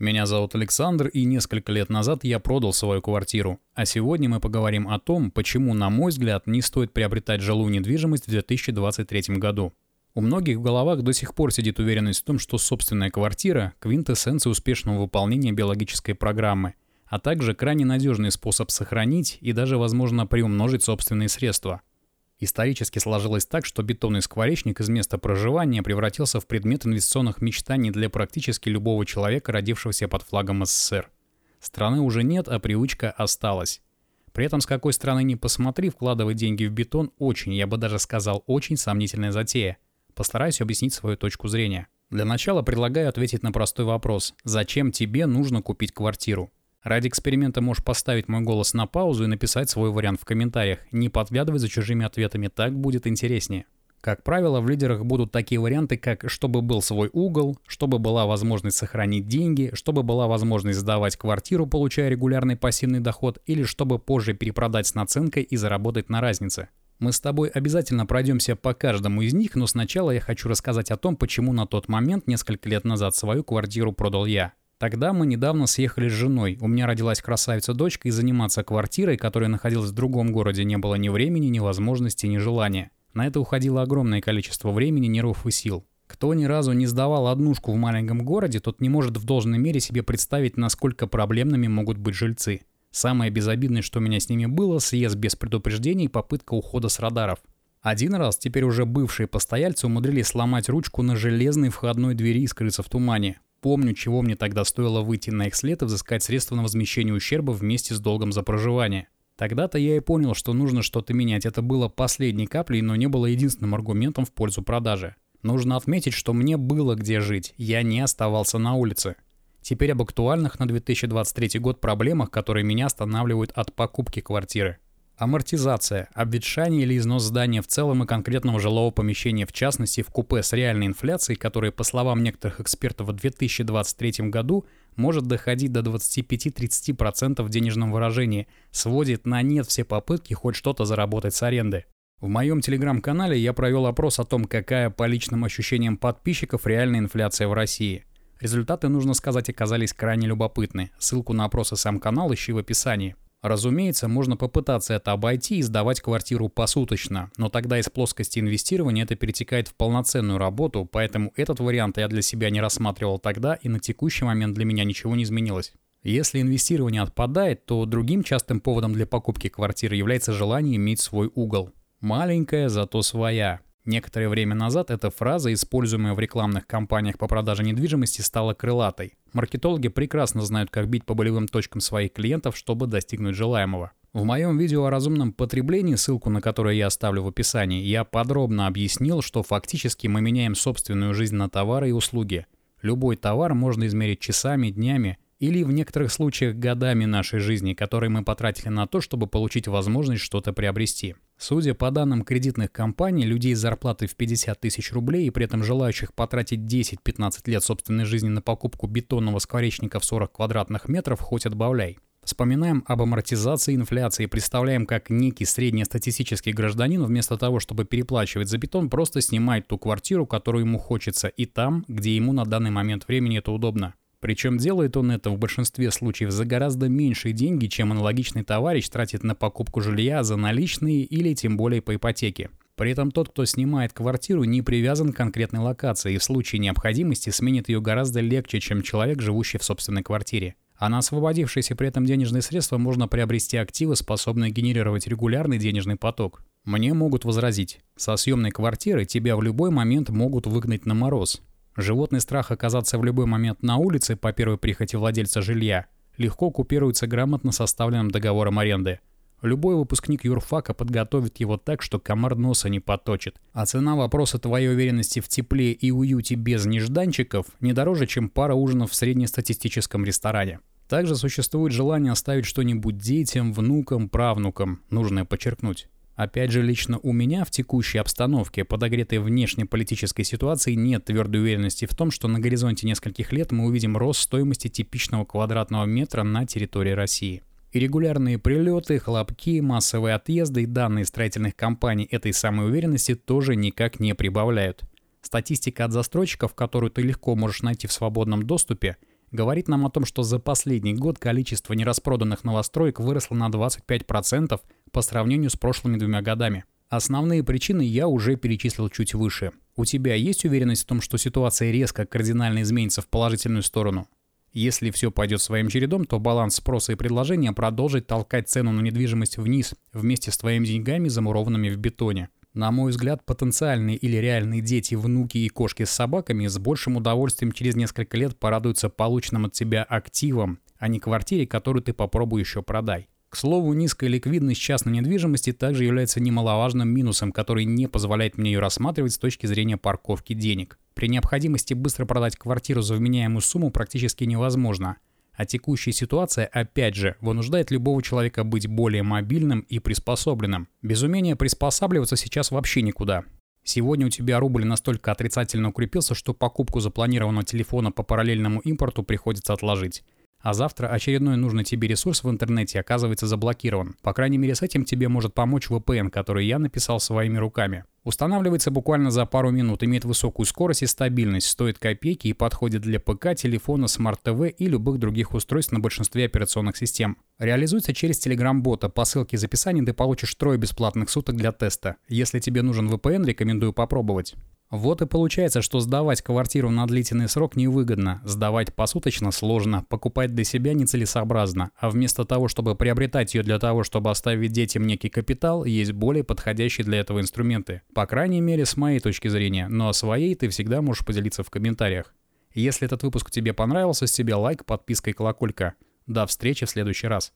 Меня зовут Александр, и несколько лет назад я продал свою квартиру. А сегодня мы поговорим о том, почему, на мой взгляд, не стоит приобретать жилую недвижимость в 2023 году. У многих в головах до сих пор сидит уверенность в том, что собственная квартира – квинтэссенция успешного выполнения биологической программы, а также крайне надежный способ сохранить и даже, возможно, приумножить собственные средства – Исторически сложилось так, что бетонный скворечник из места проживания превратился в предмет инвестиционных мечтаний для практически любого человека, родившегося под флагом СССР. Страны уже нет, а привычка осталась. При этом с какой стороны ни посмотри, вкладывать деньги в бетон очень, я бы даже сказал, очень сомнительная затея. Постараюсь объяснить свою точку зрения. Для начала предлагаю ответить на простой вопрос. Зачем тебе нужно купить квартиру? Ради эксперимента можешь поставить мой голос на паузу и написать свой вариант в комментариях. Не подглядывай за чужими ответами, так будет интереснее. Как правило, в лидерах будут такие варианты, как чтобы был свой угол, чтобы была возможность сохранить деньги, чтобы была возможность сдавать квартиру, получая регулярный пассивный доход, или чтобы позже перепродать с наценкой и заработать на разнице. Мы с тобой обязательно пройдемся по каждому из них, но сначала я хочу рассказать о том, почему на тот момент, несколько лет назад, свою квартиру продал я. Тогда мы недавно съехали с женой. У меня родилась красавица-дочка, и заниматься квартирой, которая находилась в другом городе, не было ни времени, ни возможности, ни желания. На это уходило огромное количество времени, нервов и сил. Кто ни разу не сдавал однушку в маленьком городе, тот не может в должной мере себе представить, насколько проблемными могут быть жильцы. Самое безобидное, что у меня с ними было, съезд без предупреждений и попытка ухода с радаров. Один раз теперь уже бывшие постояльцы умудрились сломать ручку на железной входной двери и скрыться в тумане. Помню, чего мне тогда стоило выйти на их след и взыскать средства на возмещение ущерба вместе с долгом за проживание. Тогда-то я и понял, что нужно что-то менять. Это было последней каплей, но не было единственным аргументом в пользу продажи. Нужно отметить, что мне было где жить, я не оставался на улице. Теперь об актуальных на 2023 год проблемах, которые меня останавливают от покупки квартиры. Амортизация, обветшание или износ здания в целом и конкретного жилого помещения в частности в купе с реальной инфляцией, которая, по словам некоторых экспертов, в 2023 году может доходить до 25-30% в денежном выражении, сводит на нет все попытки хоть что-то заработать с аренды. В моем телеграм-канале я провел опрос о том, какая по личным ощущениям подписчиков реальная инфляция в России. Результаты, нужно сказать, оказались крайне любопытны. Ссылку на опрос и сам канал ищи в описании. Разумеется, можно попытаться это обойти и сдавать квартиру посуточно, но тогда из плоскости инвестирования это перетекает в полноценную работу, поэтому этот вариант я для себя не рассматривал тогда и на текущий момент для меня ничего не изменилось. Если инвестирование отпадает, то другим частым поводом для покупки квартиры является желание иметь свой угол. Маленькая, зато своя. Некоторое время назад эта фраза, используемая в рекламных кампаниях по продаже недвижимости, стала крылатой. Маркетологи прекрасно знают, как бить по болевым точкам своих клиентов, чтобы достигнуть желаемого. В моем видео о разумном потреблении, ссылку на которое я оставлю в описании, я подробно объяснил, что фактически мы меняем собственную жизнь на товары и услуги. Любой товар можно измерить часами, днями, или в некоторых случаях годами нашей жизни, которые мы потратили на то, чтобы получить возможность что-то приобрести. Судя по данным кредитных компаний, людей с зарплатой в 50 тысяч рублей и при этом желающих потратить 10-15 лет собственной жизни на покупку бетонного скворечника в 40 квадратных метров хоть отбавляй. Вспоминаем об амортизации инфляции и представляем, как некий среднестатистический гражданин вместо того, чтобы переплачивать за бетон, просто снимает ту квартиру, которую ему хочется, и там, где ему на данный момент времени это удобно. Причем делает он это в большинстве случаев за гораздо меньшие деньги, чем аналогичный товарищ тратит на покупку жилья за наличные или тем более по ипотеке. При этом тот, кто снимает квартиру, не привязан к конкретной локации и в случае необходимости сменит ее гораздо легче, чем человек, живущий в собственной квартире. А на освободившиеся при этом денежные средства можно приобрести активы, способные генерировать регулярный денежный поток. Мне могут возразить, со съемной квартиры тебя в любой момент могут выгнать на мороз. Животный страх оказаться в любой момент на улице по первой прихоти владельца жилья легко купируется грамотно составленным договором аренды. Любой выпускник юрфака подготовит его так, что комар носа не поточит. А цена вопроса твоей уверенности в тепле и уюте без нежданчиков не дороже, чем пара ужинов в среднестатистическом ресторане. Также существует желание оставить что-нибудь детям, внукам, правнукам, нужно подчеркнуть. Опять же, лично у меня в текущей обстановке, подогретой внешней политической ситуации, нет твердой уверенности в том, что на горизонте нескольких лет мы увидим рост стоимости типичного квадратного метра на территории России. И регулярные прилеты, хлопки, массовые отъезды и данные строительных компаний этой самой уверенности тоже никак не прибавляют. Статистика от застройщиков, которую ты легко можешь найти в свободном доступе, говорит нам о том, что за последний год количество нераспроданных новостроек выросло на 25% по сравнению с прошлыми двумя годами. Основные причины я уже перечислил чуть выше. У тебя есть уверенность в том, что ситуация резко кардинально изменится в положительную сторону? Если все пойдет своим чередом, то баланс спроса и предложения продолжит толкать цену на недвижимость вниз вместе с твоими деньгами, замурованными в бетоне. На мой взгляд, потенциальные или реальные дети, внуки и кошки с собаками с большим удовольствием через несколько лет порадуются полученным от тебя активом, а не квартире, которую ты попробуй еще продай. К слову, низкая ликвидность частной недвижимости также является немаловажным минусом, который не позволяет мне ее рассматривать с точки зрения парковки денег. При необходимости быстро продать квартиру за вменяемую сумму практически невозможно. А текущая ситуация, опять же, вынуждает любого человека быть более мобильным и приспособленным. Без умения приспосабливаться сейчас вообще никуда. Сегодня у тебя рубль настолько отрицательно укрепился, что покупку запланированного телефона по параллельному импорту приходится отложить. А завтра очередной нужный тебе ресурс в интернете оказывается заблокирован. По крайней мере с этим тебе может помочь VPN, который я написал своими руками. Устанавливается буквально за пару минут, имеет высокую скорость и стабильность, стоит копейки и подходит для ПК, телефона, smart TV и любых других устройств на большинстве операционных систем. Реализуется через Telegram-бота. По ссылке из описания ты получишь трое бесплатных суток для теста. Если тебе нужен VPN, рекомендую попробовать. Вот и получается, что сдавать квартиру на длительный срок невыгодно, сдавать посуточно сложно, покупать для себя нецелесообразно, а вместо того, чтобы приобретать ее для того, чтобы оставить детям некий капитал, есть более подходящие для этого инструменты. По крайней мере, с моей точки зрения, но о своей ты всегда можешь поделиться в комментариях. Если этот выпуск тебе понравился, с тебя лайк, подписка и колоколька. До встречи в следующий раз.